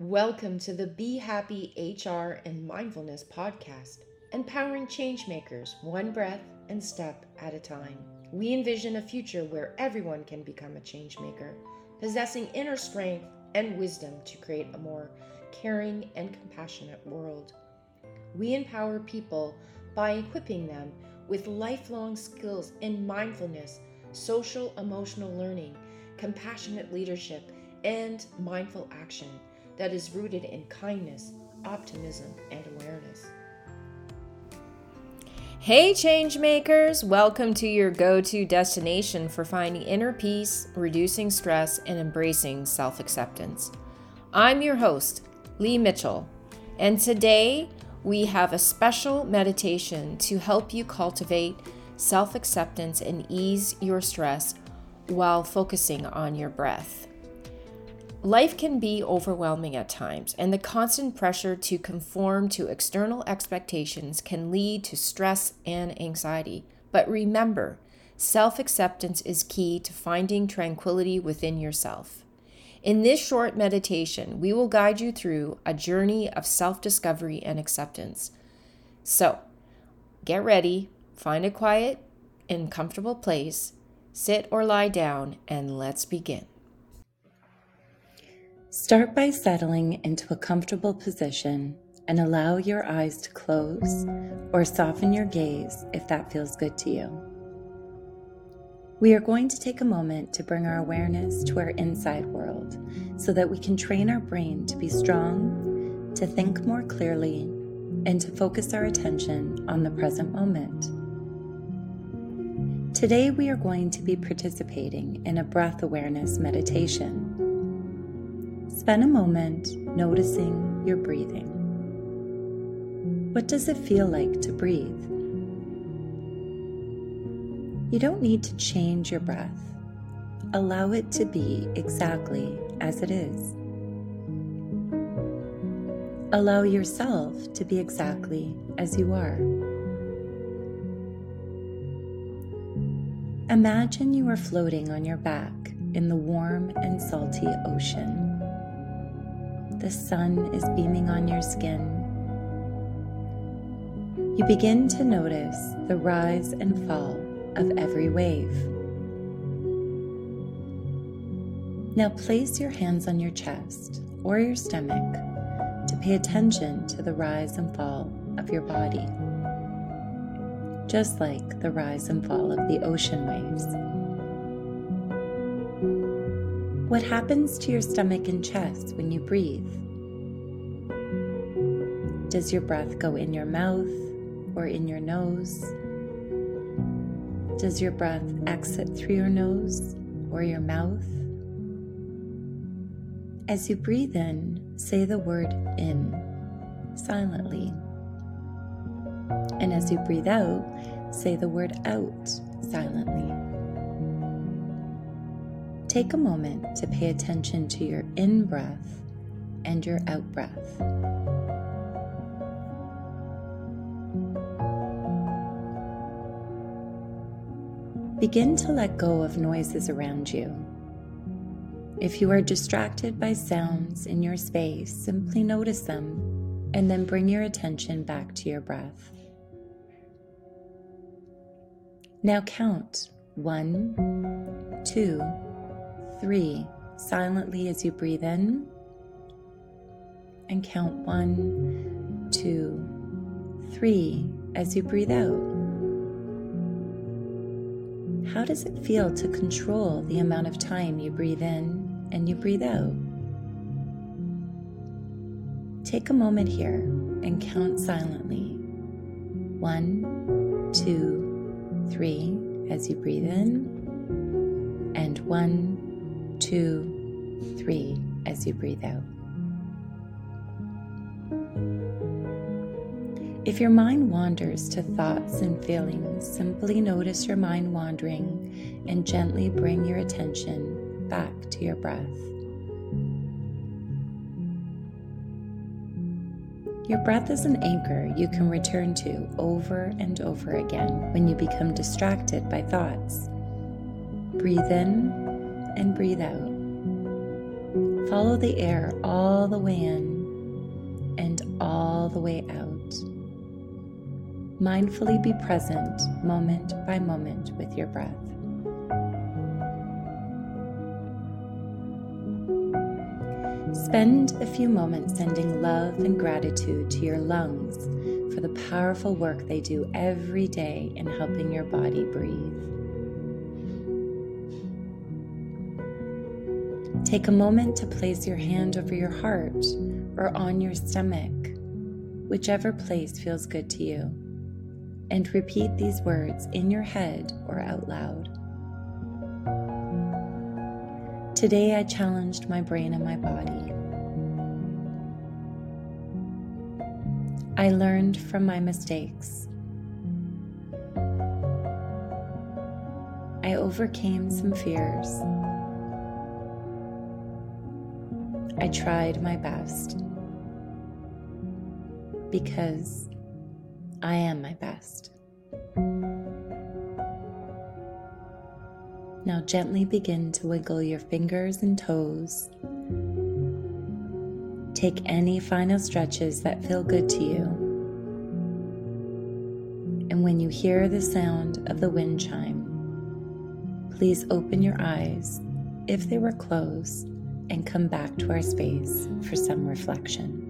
Welcome to the Be Happy HR and Mindfulness podcast, empowering changemakers one breath and step at a time. We envision a future where everyone can become a changemaker, possessing inner strength and wisdom to create a more caring and compassionate world. We empower people by equipping them with lifelong skills in mindfulness, social emotional learning, compassionate leadership, and mindful action that is rooted in kindness, optimism, and awareness. Hey, changemakers! Welcome to your go to destination for finding inner peace, reducing stress, and embracing self acceptance. I'm your host, Lee Mitchell, and today we have a special meditation to help you cultivate self acceptance and ease your stress while focusing on your breath. Life can be overwhelming at times, and the constant pressure to conform to external expectations can lead to stress and anxiety. But remember, self acceptance is key to finding tranquility within yourself. In this short meditation, we will guide you through a journey of self discovery and acceptance. So, get ready, find a quiet and comfortable place, sit or lie down, and let's begin. Start by settling into a comfortable position and allow your eyes to close or soften your gaze if that feels good to you. We are going to take a moment to bring our awareness to our inside world so that we can train our brain to be strong, to think more clearly, and to focus our attention on the present moment. Today, we are going to be participating in a breath awareness meditation. Spend a moment noticing your breathing. What does it feel like to breathe? You don't need to change your breath. Allow it to be exactly as it is. Allow yourself to be exactly as you are. Imagine you are floating on your back in the warm and salty ocean. The sun is beaming on your skin. You begin to notice the rise and fall of every wave. Now place your hands on your chest or your stomach to pay attention to the rise and fall of your body, just like the rise and fall of the ocean waves. What happens to your stomach and chest when you breathe? Does your breath go in your mouth or in your nose? Does your breath exit through your nose or your mouth? As you breathe in, say the word in silently. And as you breathe out, say the word out silently. Take a moment to pay attention to your in breath and your out breath. Begin to let go of noises around you. If you are distracted by sounds in your space, simply notice them and then bring your attention back to your breath. Now count one, two, three silently as you breathe in, and count one, two, three as you breathe out. How does it feel to control the amount of time you breathe in and you breathe out? Take a moment here and count silently. One, two, three as you breathe in, and one, two, three as you breathe out. If your mind wanders to thoughts and feelings, simply notice your mind wandering and gently bring your attention back to your breath. Your breath is an anchor you can return to over and over again when you become distracted by thoughts. Breathe in and breathe out. Follow the air all the way in and all the way out. Mindfully be present moment by moment with your breath. Spend a few moments sending love and gratitude to your lungs for the powerful work they do every day in helping your body breathe. Take a moment to place your hand over your heart or on your stomach, whichever place feels good to you, and repeat these words in your head or out loud. Today I challenged my brain and my body. I learned from my mistakes. I overcame some fears. I tried my best because I am my best. Now gently begin to wiggle your fingers and toes. Take any final stretches that feel good to you. And when you hear the sound of the wind chime, please open your eyes if they were closed and come back to our space for some reflection.